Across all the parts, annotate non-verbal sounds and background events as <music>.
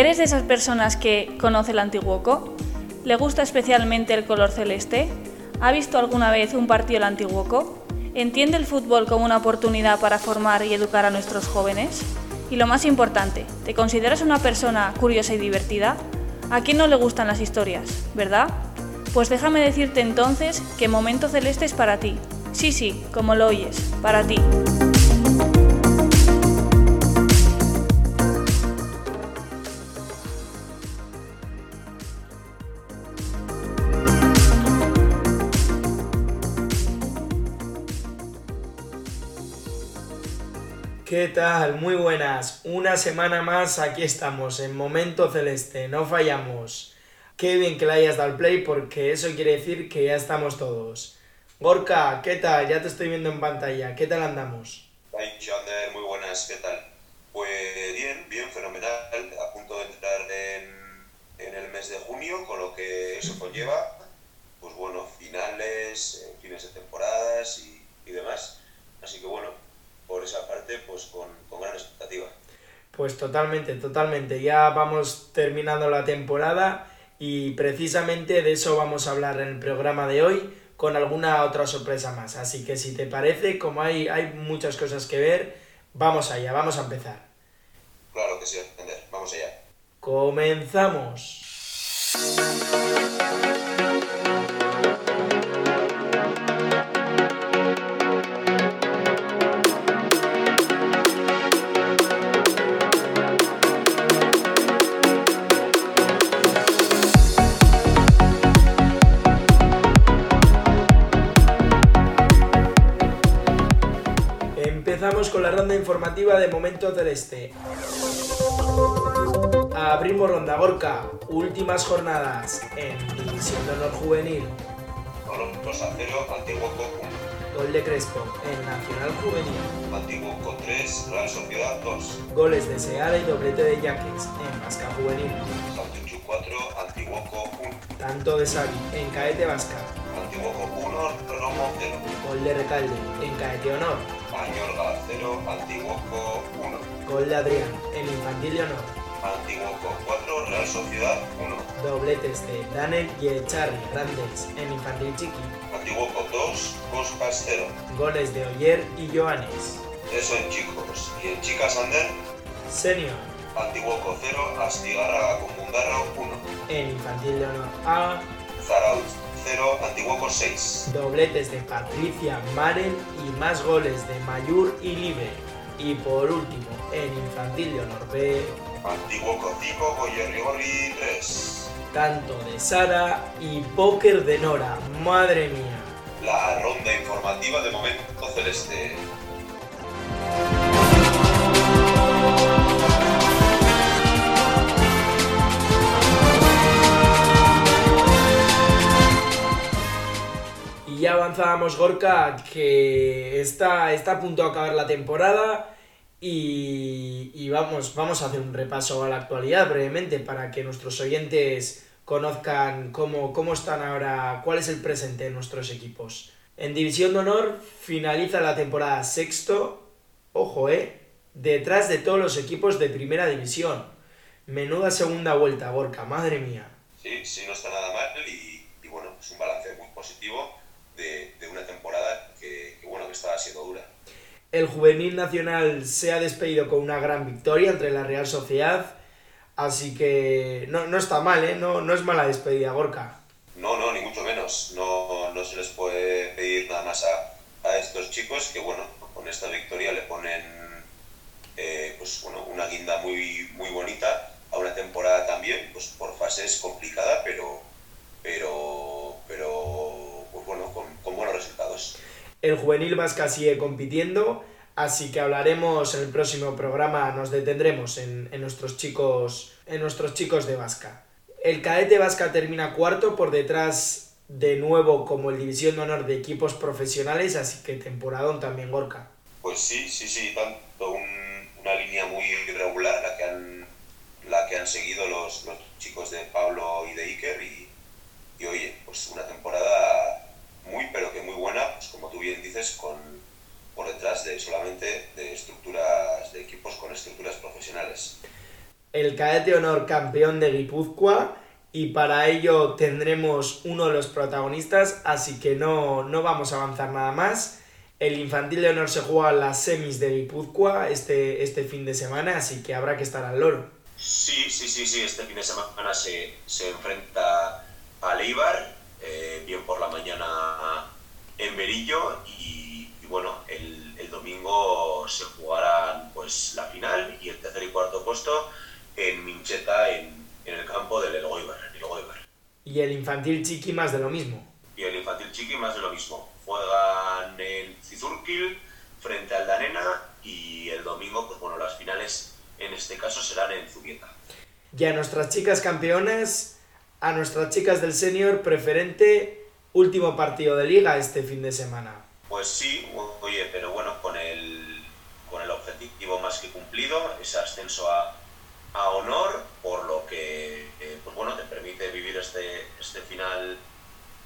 ¿Eres de esas personas que conoce el Antiguoco? ¿Le gusta especialmente el color celeste? ¿Ha visto alguna vez un partido del Antiguoco? ¿Entiende el fútbol como una oportunidad para formar y educar a nuestros jóvenes? Y lo más importante, ¿te consideras una persona curiosa y divertida? ¿A quién no le gustan las historias, verdad? Pues déjame decirte entonces que Momento Celeste es para ti. Sí, sí, como lo oyes, para ti. ¿Qué tal? Muy buenas. Una semana más aquí estamos en Momento Celeste. No fallamos. Qué bien que le hayas dado el play porque eso quiere decir que ya estamos todos. Gorka, ¿qué tal? Ya te estoy viendo en pantalla. ¿Qué tal andamos? Muy buenas. ¿Qué tal? Pues bien, bien, fenomenal. A punto de entrar en, en el mes de junio, con lo que eso conlleva. Pues bueno, finales, eh, fines de temporadas y, y demás. Así que bueno, por esa parte, pues con, con gran expectativa. Pues totalmente, totalmente. Ya vamos terminando la temporada y precisamente de eso vamos a hablar en el programa de hoy con alguna otra sorpresa más. Así que si te parece, como hay, hay muchas cosas que ver, vamos allá, vamos a empezar. Claro que sí, entender. Vamos allá. Comenzamos. Ronda informativa de Momento Celeste. Abrimos ronda Gorka, últimas jornadas en División de Honor Juvenil. Colón 2 a 0, Antiguoco 1. Gol de Crespo en Nacional Juvenil. Antiguoco 3, Real Sociedad 2. Goles de Seara y doblete de Yaques en Vasca Juvenil. Santuchu 4, Antiguoco 1. Tanto de Sari en Caete Vasca. Antiguoco 1, Romo 0. Gol de Recalde en Caete Honor. Añorga 0, Antiguoco 1. Gol de Adrián en Infantil de Honor. Antiguoco 4, Real Sociedad 1. Dobletes de Daniel y Echarri Grandes en Infantil Chiqui. Antiguoco 2, Cospas 0. Goles de Oyer y Joanes. Eso en chicos. Y en chicas, Ander, Senior Antiguoco 0, Astigarraga con Mundarro 1. en Infantil de Honor A. Zarauz 0, Antiguoco 6. Dobletes de Patricia Maren y más goles de Mayur y Libe. Y por último, en Infantil de Honor B, Antiguoco 5, Goyerrigorri 3. tanto de Sara y Póker de Nora. Madre mía. La ronda informativa de Momento Celeste. Y ya avanzábamos, Gorka, que está, está a punto de acabar la temporada y, y vamos, vamos a hacer un repaso a la actualidad brevemente para que nuestros oyentes conozcan cómo, cómo están ahora, cuál es el presente de nuestros equipos. En División de Honor finaliza la temporada sexto, ojo, eh, detrás de todos los equipos de Primera División. Menuda segunda vuelta, Gorka, madre mía. Sí, no está nada El juvenil nacional se ha despedido con una gran victoria entre la Real Sociedad, así que no, no está mal, ¿eh? no, no es mala despedida, Gorka. No, no, ni mucho menos. No, no se les puede pedir nada más a, a estos chicos que, bueno, con esta victoria le ponen eh, pues, bueno, una guinda muy, muy bonita a una temporada también, pues por fases complicada, pero, pero, pero pues, bueno, con, con buenos resultados. El juvenil vasca sigue compitiendo, así que hablaremos en el próximo programa, nos detendremos en, en nuestros chicos en nuestros chicos de Vasca. El cadete Vasca termina cuarto por detrás de nuevo como el división de honor de equipos profesionales, así que temporadón también Gorka. Pues sí, sí, sí, tanto un- una línea muy irregular la que han, la que han seguido los el cadete honor campeón de Guipúzcoa y para ello tendremos uno de los protagonistas, así que no, no vamos a avanzar nada más. El infantil de honor se juega las semis de Guipúzcoa este, este fin de semana, así que habrá que estar al loro. Sí, sí, sí, sí, este fin de semana se, se enfrenta a Leibar, eh, bien por la mañana en Berillo y, bueno, el, el, domingo se jugarán pues la final y el tercer y cuarto puesto en Mincheta, en, en el campo del Elgoibar, Y el infantil chiqui más de lo mismo. Y el infantil chiqui más de lo mismo. Juegan en Cizurquil frente al Danena y el domingo, pues bueno, las finales en este caso serán en Zubieta. Y a nuestras chicas campeonas, a nuestras chicas del senior preferente, último partido de liga este fin de semana. Pues sí, oye, pero bueno, con el, con el objetivo más que cumplido, ese ascenso a, a honor, por lo que eh, pues bueno, te permite vivir este, este final,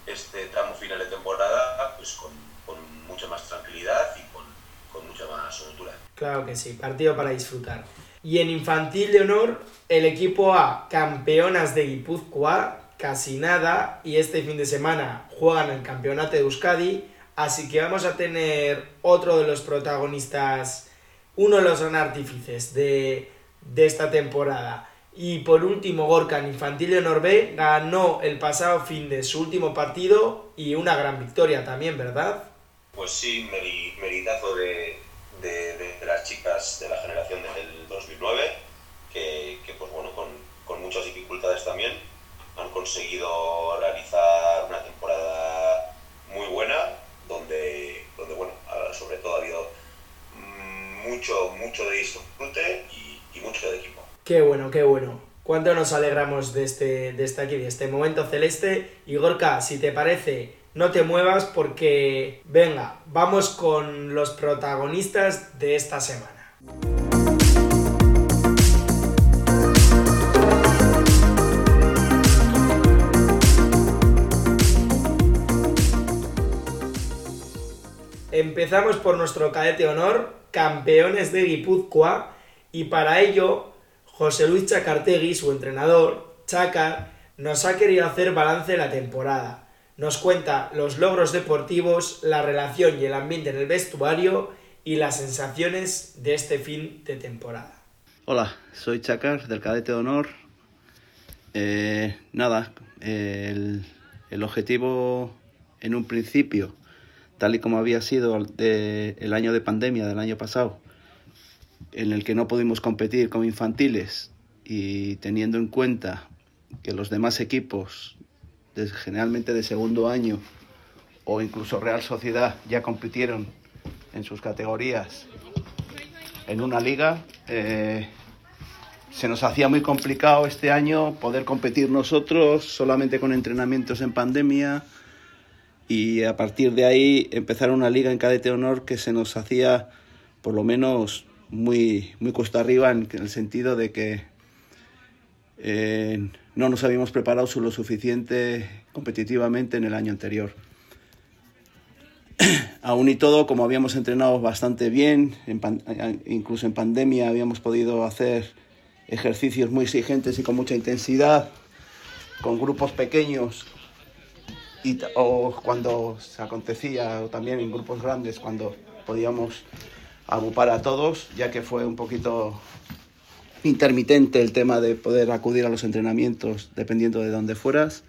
este tramo final de temporada, pues con, con mucha más tranquilidad y con, con mucha más soltura. Claro que sí, partido para disfrutar. Y en infantil de honor, el equipo A, campeonas de Guipúzcoa, casi nada, y este fin de semana juegan el campeonato de Euskadi, así que vamos a tener otro de los protagonistas, uno de los artífices de, de esta temporada. Y por último, Gorka en Infantil de Honor B ganó el pasado fin de su último partido y una gran victoria también, ¿verdad? Pues sí, meritazo de, de, de, las chicas de la generación del 2009, que, que pues bueno, con, con, muchas dificultades también han conseguido realizar una temporada muy buena, donde, donde bueno, sobre todo ha habido mucho, mucho de disfrute y, y mucho de equipo. Qué bueno, qué bueno. Cuánto nos alegramos de este, de este aquí, de este momento celeste. Y Gorka, si te parece, no te muevas porque, venga, vamos con los protagonistas de esta semana. Empezamos por nuestro cadete honor, campeones de Guipúzcoa, y para ello José Luis Chacartegui, su entrenador, Chacar, nos ha querido hacer balance de la temporada nos cuenta los logros deportivos, la relación y el ambiente en el vestuario y las sensaciones de este fin de temporada. Hola, soy Chacar del Cadete de Honor. Eh, nada, el, objetivo en un principio, tal y como había sido el año de pandemia del año pasado, en el que no pudimos competir con infantiles y teniendo en cuenta que los demás equipos generalmente de segundo año o incluso Real Sociedad ya compitieron en sus categorías en una liga. Eh, se nos hacía muy complicado este año poder competir nosotros solamente con entrenamientos en pandemia y a partir de ahí empezar una liga en cadete honor que se nos hacía por lo menos muy, muy cuesta arriba en el sentido de que eh, no nos habíamos preparado lo suficiente competitivamente en el año anterior. <clears throat> Aún y todo, como habíamos entrenado bastante bien, en incluso en pandemia habíamos podido hacer ejercicios muy exigentes y con mucha intensidad, con grupos pequeños, y, o cuando se acontecía, o también en grupos grandes, cuando podíamos agrupar a todos, ya que fue un poquito intermitente el tema de poder acudir a los entrenamientos dependiendo de dónde fueras.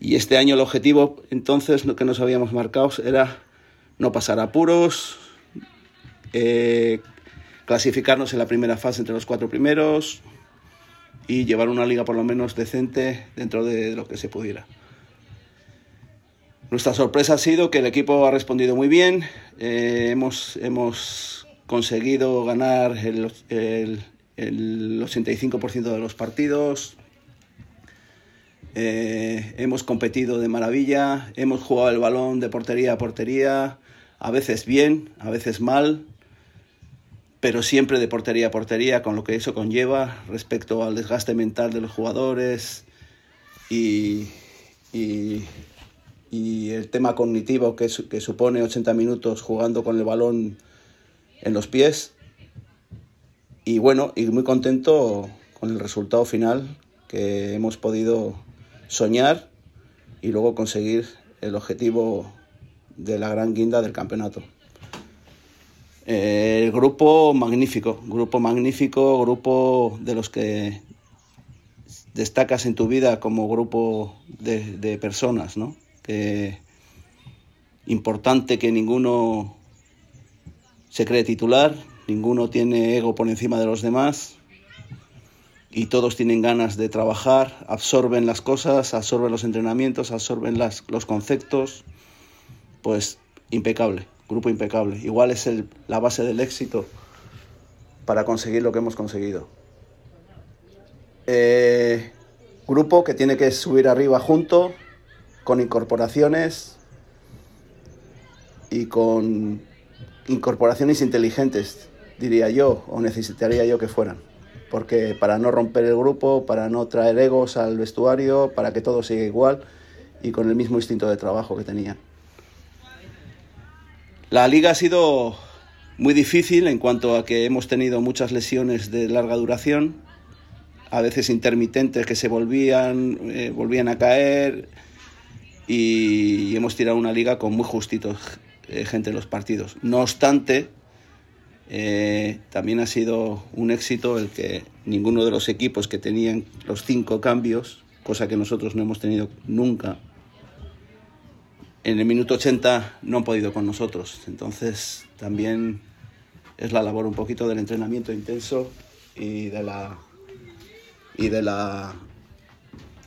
Y este año el objetivo entonces que nos habíamos marcado era no pasar apuros, eh, clasificarnos en la primera fase entre los cuatro primeros y llevar una liga por lo menos decente dentro de lo que se pudiera. Nuestra sorpresa ha sido que el equipo ha respondido muy bien, eh, hemos, hemos conseguido ganar el, el, el 85% de los partidos. Eh, hemos competido de maravilla, hemos jugado el balón de portería a portería, a veces bien, a veces mal, pero siempre de portería a portería, con lo que eso conlleva respecto al desgaste mental de los jugadores y, y, y el tema cognitivo que, supone 80 minutos jugando con el balón en los pies y bueno, y muy contento con el resultado final que hemos podido soñar y luego conseguir el objetivo de la gran guinda del campeonato. El grupo magnífico, grupo magnífico, grupo de los que destacas en tu vida como grupo de, personas, ¿no? Que importante que ninguno se cree titular, ninguno tiene ego por encima de los demás y todos tienen ganas de trabajar, absorben las cosas, absorben los entrenamientos, absorben los conceptos, pues impecable, grupo impecable. Igual es el, la base del éxito para conseguir lo que hemos conseguido. Eh, grupo que tiene que subir arriba junto, con incorporaciones y con incorporaciones inteligentes, diría yo, o necesitaría yo que fueran. Porque para no romper el grupo, para no traer egos al vestuario, para que todo siga igual y con el mismo instinto de trabajo que tenían. La liga ha sido muy difícil en cuanto a que hemos tenido muchas lesiones de larga duración, a veces intermitentes que se volvían, eh, volvían a caer y, hemos tirado una liga con muy justitos eh, gente en los partidos. No obstante, eh, también ha sido un éxito el que ninguno de los equipos que tenían los cinco cambios, cosa que nosotros no hemos tenido nunca, en el minuto 80 no han podido con nosotros. Entonces también es la labor un poquito del entrenamiento intenso y de la y de la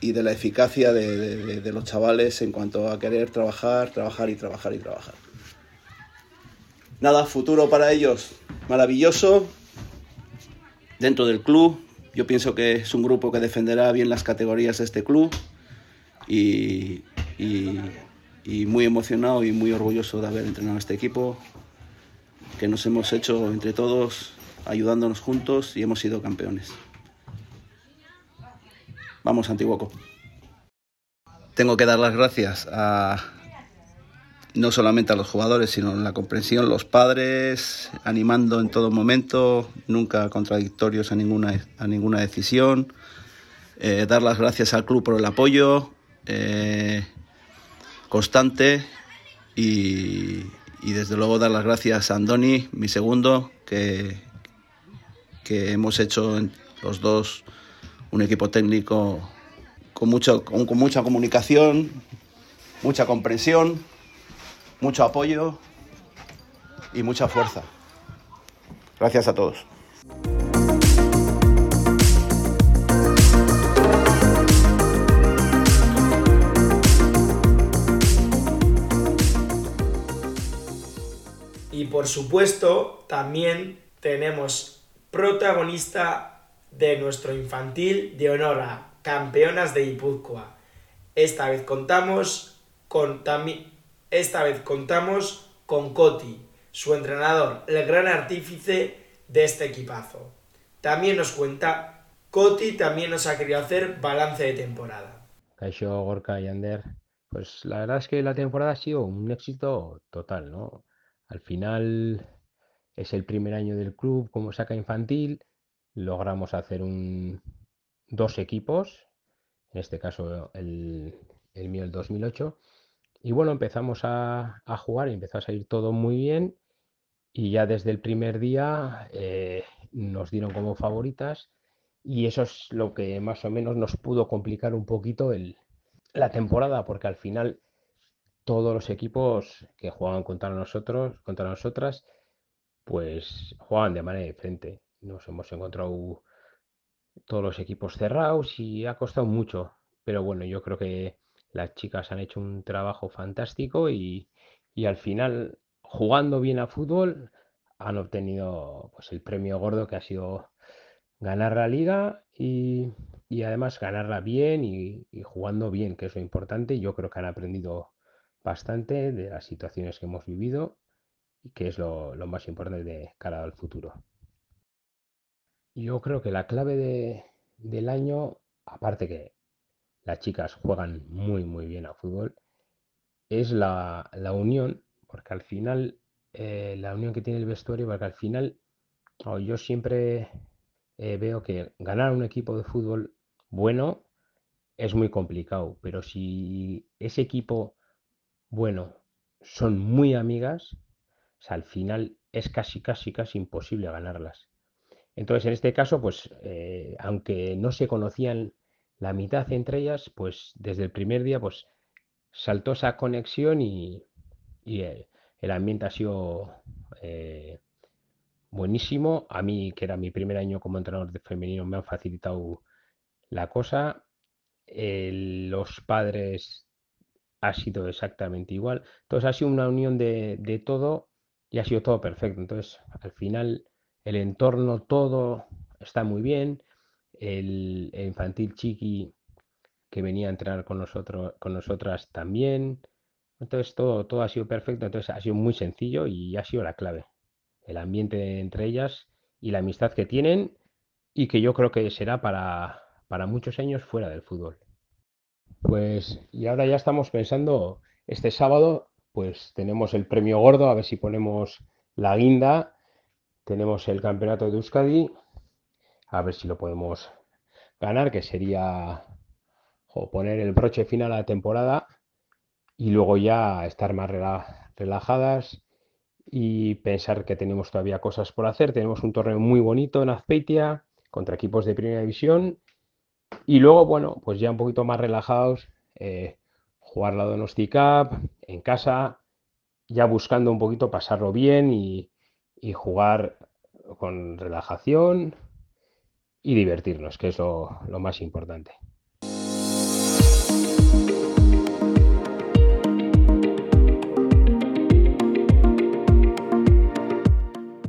y de la eficacia de, los chavales en cuanto a querer trabajar, trabajar y trabajar y trabajar. Nada, futuro para ellos maravilloso dentro del club. Yo pienso que es un grupo que defenderá bien las categorías de este club y, y muy emocionado y muy orgulloso de haber entrenado a este equipo que nos hemos hecho entre todos ayudándonos juntos y hemos sido campeones. Vamos, Antiguoco. Tengo que dar las gracias a no solamente a los jugadores, sino la comprensión, los padres, animando en todo momento, nunca contradictorios a ninguna, a ninguna decisión. Eh, dar las gracias al club por el apoyo eh, constante y, y, desde luego dar las gracias a Andoni, mi segundo, que, que hemos hecho los dos un equipo técnico con, mucho, con, mucha comunicación, mucha comprensión, mucho apoyo y mucha fuerza. Gracias a todos. Y por supuesto, también tenemos protagonista de nuestro infantil de honor campeonas de Ipuzcoa. Esta vez contamos con esta vez contamos con Coti, su entrenador, el gran artífice de este equipazo. También nos cuenta, Coti también nos ha querido hacer balance de temporada. Caixo, Gorka y Ander, pues la verdad es que la temporada ha sido un éxito total, ¿no? Al final es el primer año del club como saca infantil logramos hacer un, dos equipos, en este caso el, el mío el 2008, y bueno, empezamos a, jugar y empezó a salir todo muy bien. Y ya desde el primer día eh, nos dieron como favoritas. Y eso es lo que más o menos nos pudo complicar un poquito el, la temporada porque al final todos los equipos que juegan contra nosotros, contra nosotras, pues juegan de manera diferente nos hemos encontrado todos los equipos cerrados y ha costado mucho. Pero bueno, yo creo que las chicas han hecho un trabajo fantástico y, al final, jugando bien a fútbol, han obtenido pues el premio gordo que ha sido ganar la liga y, además ganarla bien y, jugando bien, que es lo importante. Yo creo que han aprendido bastante de las situaciones que hemos vivido y que es lo, lo más importante de cara al futuro. Yo creo que la clave del año, aparte que las chicas juegan muy, muy bien a fútbol, es la, unión, porque al final, eh, la unión que tiene el vestuario, porque al final, yo siempre eh, veo que ganar un equipo de fútbol bueno es muy complicado, pero si ese equipo bueno son muy amigas, al final es casi, casi, casi imposible ganarlas. Entonces, en este caso, pues, eh, aunque no se conocían la mitad entre ellas, pues desde el primer día, pues, saltó esa conexión y, eh, el ambiente ha sido eh, buenísimo. A mí, que era mi primer año como entrenador de femenino, me han facilitado la cosa. los padres ha sido exactamente igual. Entonces ha sido una unión de, de todo y ha sido todo perfecto. Entonces, al final, el entorno, todo está muy bien. El, infantil chiqui que venía a entrenar con nosotros, con nosotras también. Entonces todo, todo ha sido perfecto, entonces ha sido muy sencillo y ha sido la clave. El ambiente entre ellas y la amistad que tienen y que yo creo que será para, para muchos años fuera del fútbol. Pues y ahora ya estamos pensando este sábado pues tenemos el premio gordo, a ver si ponemos la guinda. Tenemos el campeonato de Euskadi, a ver si lo podemos ganar, que sería poner el broche final a la temporada y luego ya estar más relajadas y pensar que tenemos todavía cosas por hacer. Tenemos un torneo muy bonito en Azpeitia contra equipos de primera división y luego, bueno, pues ya un poquito más relajados. Eh, jugar la Donosti Cup en casa, ya buscando un poquito pasarlo bien y, jugar con relajación y divertirnos, que es lo, lo más importante.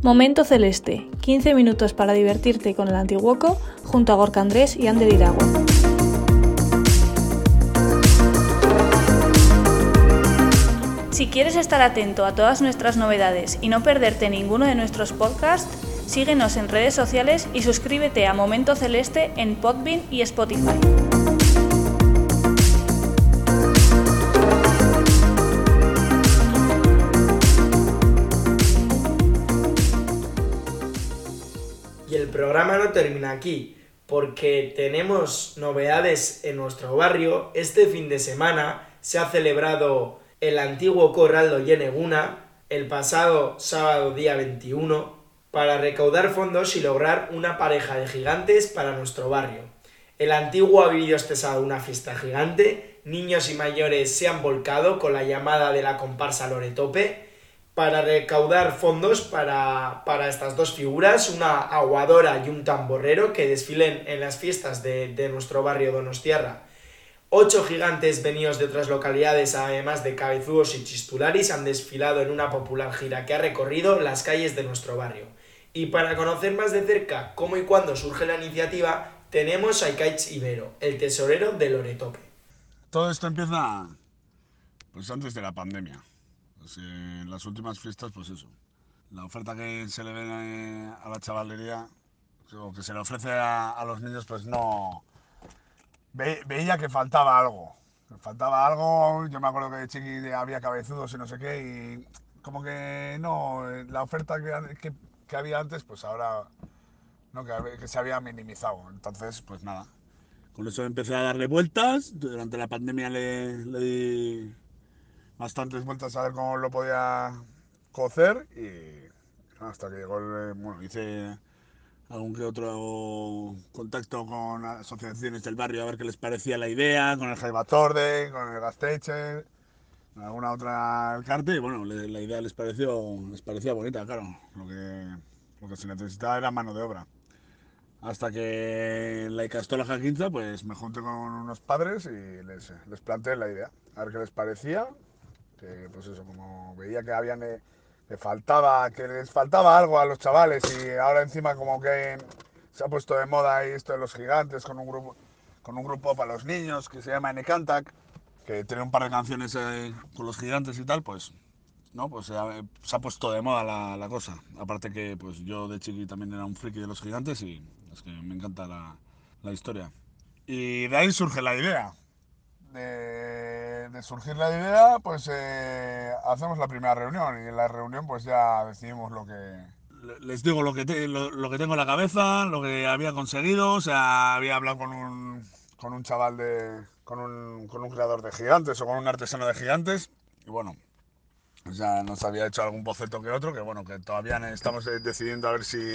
Momento Celeste, 15 minutos para divertirte con el Antiguoco junto a Gorka Andrés y Ander Iragua. Si quieres estar atento a todas nuestras novedades y no perderte ninguno de nuestros podcasts, síguenos en redes sociales y suscríbete a Momento Celeste en Podbean y Spotify. Y el programa no termina aquí, porque tenemos novedades en nuestro barrio. Este fin de semana se ha celebrado el antiguo Corraldo Yeneguna el pasado sábado día 21 para recaudar fondos y lograr una pareja de gigantes para nuestro barrio. El antiguo ha vivido una fiesta gigante, niños y mayores se han volcado con la llamada de la comparsa Loretope para recaudar fondos para, para estas dos figuras, una aguadora y un tamborrero que desfilen en las fiestas de, de nuestro barrio Donostiarra Ocho gigantes venidos de otras localidades, además de cabezudos y chistularis, han desfilado en una popular gira que ha recorrido las calles de nuestro barrio. Y para conocer más de cerca cómo y cuándo surge la iniciativa, tenemos a Ikaich Ibero, el tesorero de Loretope. Todo esto empieza pues antes de la pandemia. Pues, eh, en las últimas fiestas, pues eso. La oferta que se le ve a la chavalería, o que se le ofrece a los niños, pues no, veía que faltaba algo. Faltaba algo, yo me acuerdo que de chiqui había cabezudos y no sé qué, y como que no, la oferta que, que, había antes, pues ahora no, que, se había minimizado. Entonces, pues nada. Con eso empecé a darle vueltas, durante la pandemia le, le di bastantes vueltas a ver cómo lo podía cocer y hasta que llegó el, bueno, hice algún que otro contacto con asociaciones del barrio a ver qué les parecía la idea, con el Jaiba Torde, con el Gastecher, con alguna otra carte, y bueno, la idea les pareció, les parecía bonita, claro, lo que, lo que se necesitaba era mano de obra. Hasta que la Icastola Jaquinta, pues me junté con unos padres y les, les planteé la idea, a ver qué les parecía, que pues eso, como veía que habían... Eh, que faltaba, que les faltaba algo a los chavales y ahora encima como que se ha puesto de moda esto de los gigantes con un grupo, con un grupo para los niños que se llama Necantac, que tiene un par de canciones eh, con los gigantes y tal, pues no, pues se ha, puesto de moda la, la, cosa. Aparte que pues yo de chiqui también era un friki de los gigantes y es que me encanta la, la historia. Y de ahí surge la idea de, surgir la idea, pues eh, hacemos la primera reunión y en la reunión pues ya decidimos lo que, les digo lo que, lo, que tengo en la cabeza, lo que había conseguido, o sea, había hablado con un, con un chaval de, con un, con un creador de gigantes o con un artesano de gigantes, y bueno, ya nos había hecho algún boceto que otro, que bueno, que todavía estamos decidiendo a ver si,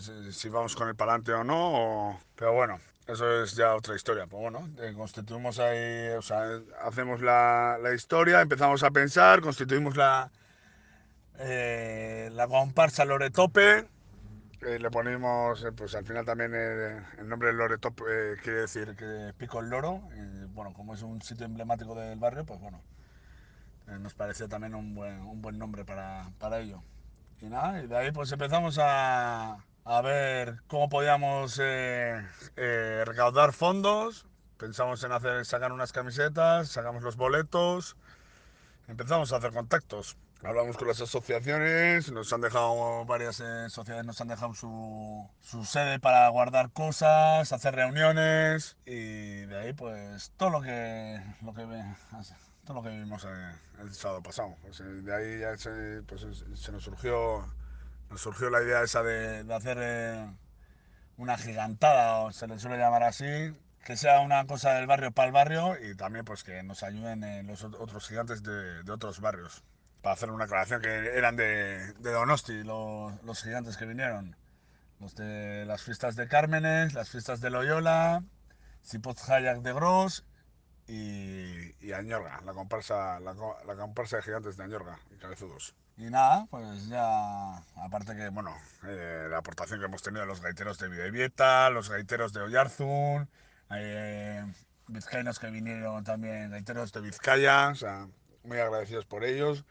si vamos con el palante o no, pero bueno, eso es ya otra historia. Pues bueno, eh, constituimos ahí, o sea, hacemos la, la historia, empezamos a pensar, constituimos la, eh, la comparsa Loretope. Eh, le ponemos, eh, pues al final también el, nombre Loretope quiere decir que pico el loro. Y, bueno, como es un sitio emblemático del barrio, pues bueno, nos pareció también un buen, un buen nombre para, para, ello. Y nada, y de ahí pues empezamos a, a ver cómo podíamos recaudar fondos. Pensamos en hacer, sacar unas camisetas, sacamos los boletos, empezamos a hacer contactos. Hablamos con las asociaciones, nos han dejado, varias eh, sociedades nos han dejado su, su, sede para guardar cosas, hacer reuniones y de ahí pues todo lo que, lo que, todo lo que vimos el, sábado pasado. Eh, de ahí ya se, pues, nos, surgió, surgió la idea esa de, hacer eh, una gigantada, o se le suele llamar así, que sea una cosa del barrio para el barrio y también pues que nos ayuden los otros gigantes de, otros barrios para hacer una aclaración, que eran de, Donosti los, los, gigantes que vinieron. Los de las fiestas de Cármenes, las fiestas de Loyola, Sipot Hayak de Gros y, y Añorga, la comparsa, la, la, comparsa de gigantes de Añorga y Cabezudos. Y nada, pues ya, aparte que, bueno, eh, la aportación que hemos tenido de los gaiteros de Videvieta, los gaiteros de Oyarzún, eh, vizcaínos que vinieron también, gaiteros de Vizcaya, o sea, muy agradecidos por ellos.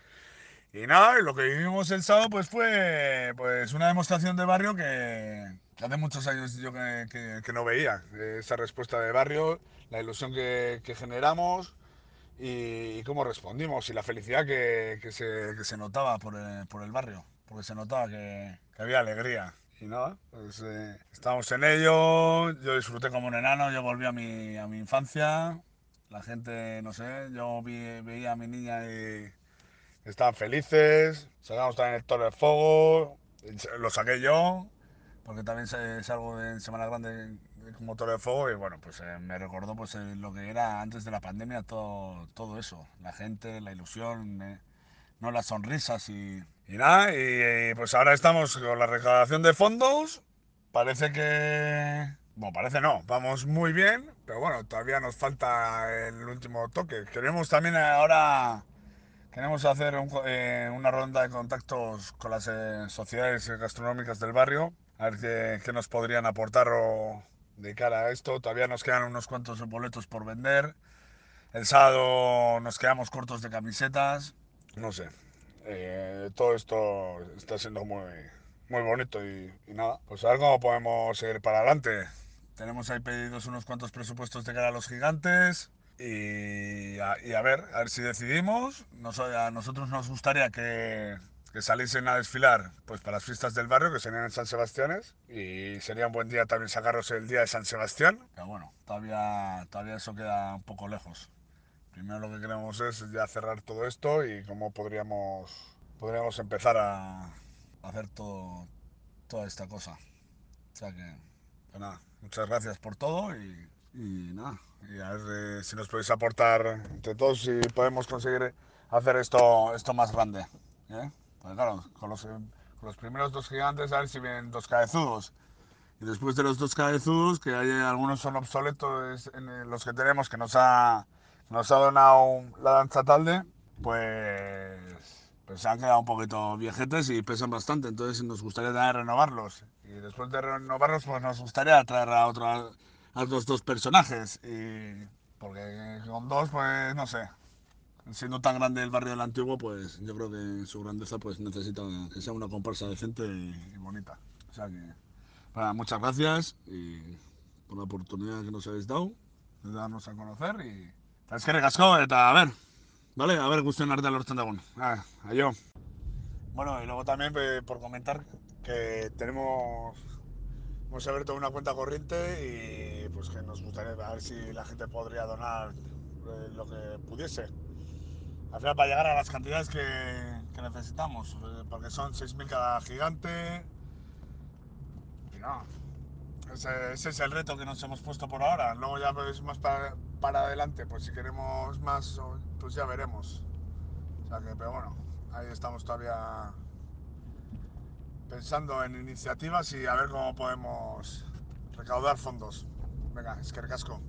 Y nada, lo que vivimos el sábado pues fue pues una demostración de barrio que, hace muchos años yo que, que, que, no veía. Esa respuesta de barrio, la ilusión que, generamos y, y, cómo respondimos y la felicidad que, se, se, notaba por el, por el, barrio, porque se notaba que, había alegría. Y nada, pues eh, estábamos en ello, yo disfruté como un enano, yo volví a mi, a mi infancia, la gente, no sé, yo veía a mi niña y estaban felices. Sacamos también el toro de fuego, lo saqué yo, porque también salgo en Semana Grande como toro de fuego y bueno, pues eh, me recordó pues eh, lo que era antes de la pandemia, todo, todo eso, la gente, la ilusión, eh, no las sonrisas y, y nada, y, pues ahora estamos con la recaudación de fondos, parece que bueno, parece no, vamos muy bien, pero bueno, todavía nos falta el último toque. Queremos también ahora, queremos hacer un, una ronda de contactos con las sociedades gastronómicas del barrio, a ver qué, nos podrían aportar de cara a esto. Todavía nos quedan unos cuantos boletos por vender. El sábado nos quedamos cortos de camisetas. No sé, eh, todo esto está siendo muy, muy bonito y, nada, pues a ver cómo podemos seguir para adelante. Tenemos ahí pedidos unos cuantos presupuestos de cara a los gigantes. Y a, ver, a ver si decidimos. A nosotros nos gustaría que, que, saliesen a desfilar pues para las fiestas del barrio, que serían en San Sebastián. Y sería un buen día también sacarlos el día de San Sebastián. Pero bueno, todavía, todavía eso queda un poco lejos. Primero lo que queremos es ya cerrar todo esto y cómo podríamos, podríamos empezar a hacer todo, toda esta cosa. O sea que, pues nada muchas gracias por todo y, y nada, y a ver eh, si nos podéis aportar entre todos si podemos conseguir hacer esto, esto más grande. ¿eh? Pues claro, con los, primeros dos gigantes a ver si vienen dos cabezudos. Y después de los dos cabezudos, que hay algunos son obsoletos en los que tenemos, que nos ha, nos ha donado la danza talde, pues, pues se han quedado un poquito viejetes y pesan bastante, entonces nos gustaría también renovarlos. Y después de renovarlos, pues nos gustaría traer a, otro, a otros dos personajes. Y porque con dos, pues no sé. Siendo tan grande el barrio del antiguo, pues yo creo que su grandeza pues necesita que sea una comparsa decente y, bonita. O sea que, muchas gracias y por la oportunidad que nos habéis dado de darnos a conocer. Y es que recasco, a ver, ¿vale? A ver, gusten arte a los tendagón. Ah, yo. Bueno, y luego también por comentar que tenemos hemos abierto una cuenta corriente y pues que nos gustaría ver si la gente podría donar eh, lo que pudiese. Al final para llegar a las cantidades que, que necesitamos, eh, porque son 6.000 cada gigante. Y no, ese, es el reto que nos hemos puesto por ahora. Luego ya es más para, para adelante, pues si queremos más, pues ya veremos. O sea que, pero bueno, ahí estamos todavía pensando en iniciativas y a ver cómo podemos recaudar fondos. Venga, es que recasco.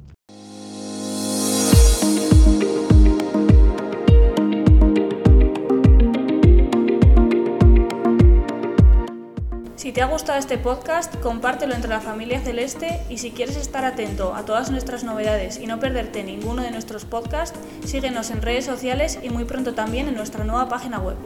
Si te ha gustado este podcast, compártelo entre la familia celeste y si quieres estar atento a todas nuestras novedades y no perderte ninguno de nuestros podcasts, síguenos en redes sociales y muy pronto también en nuestra nueva página web.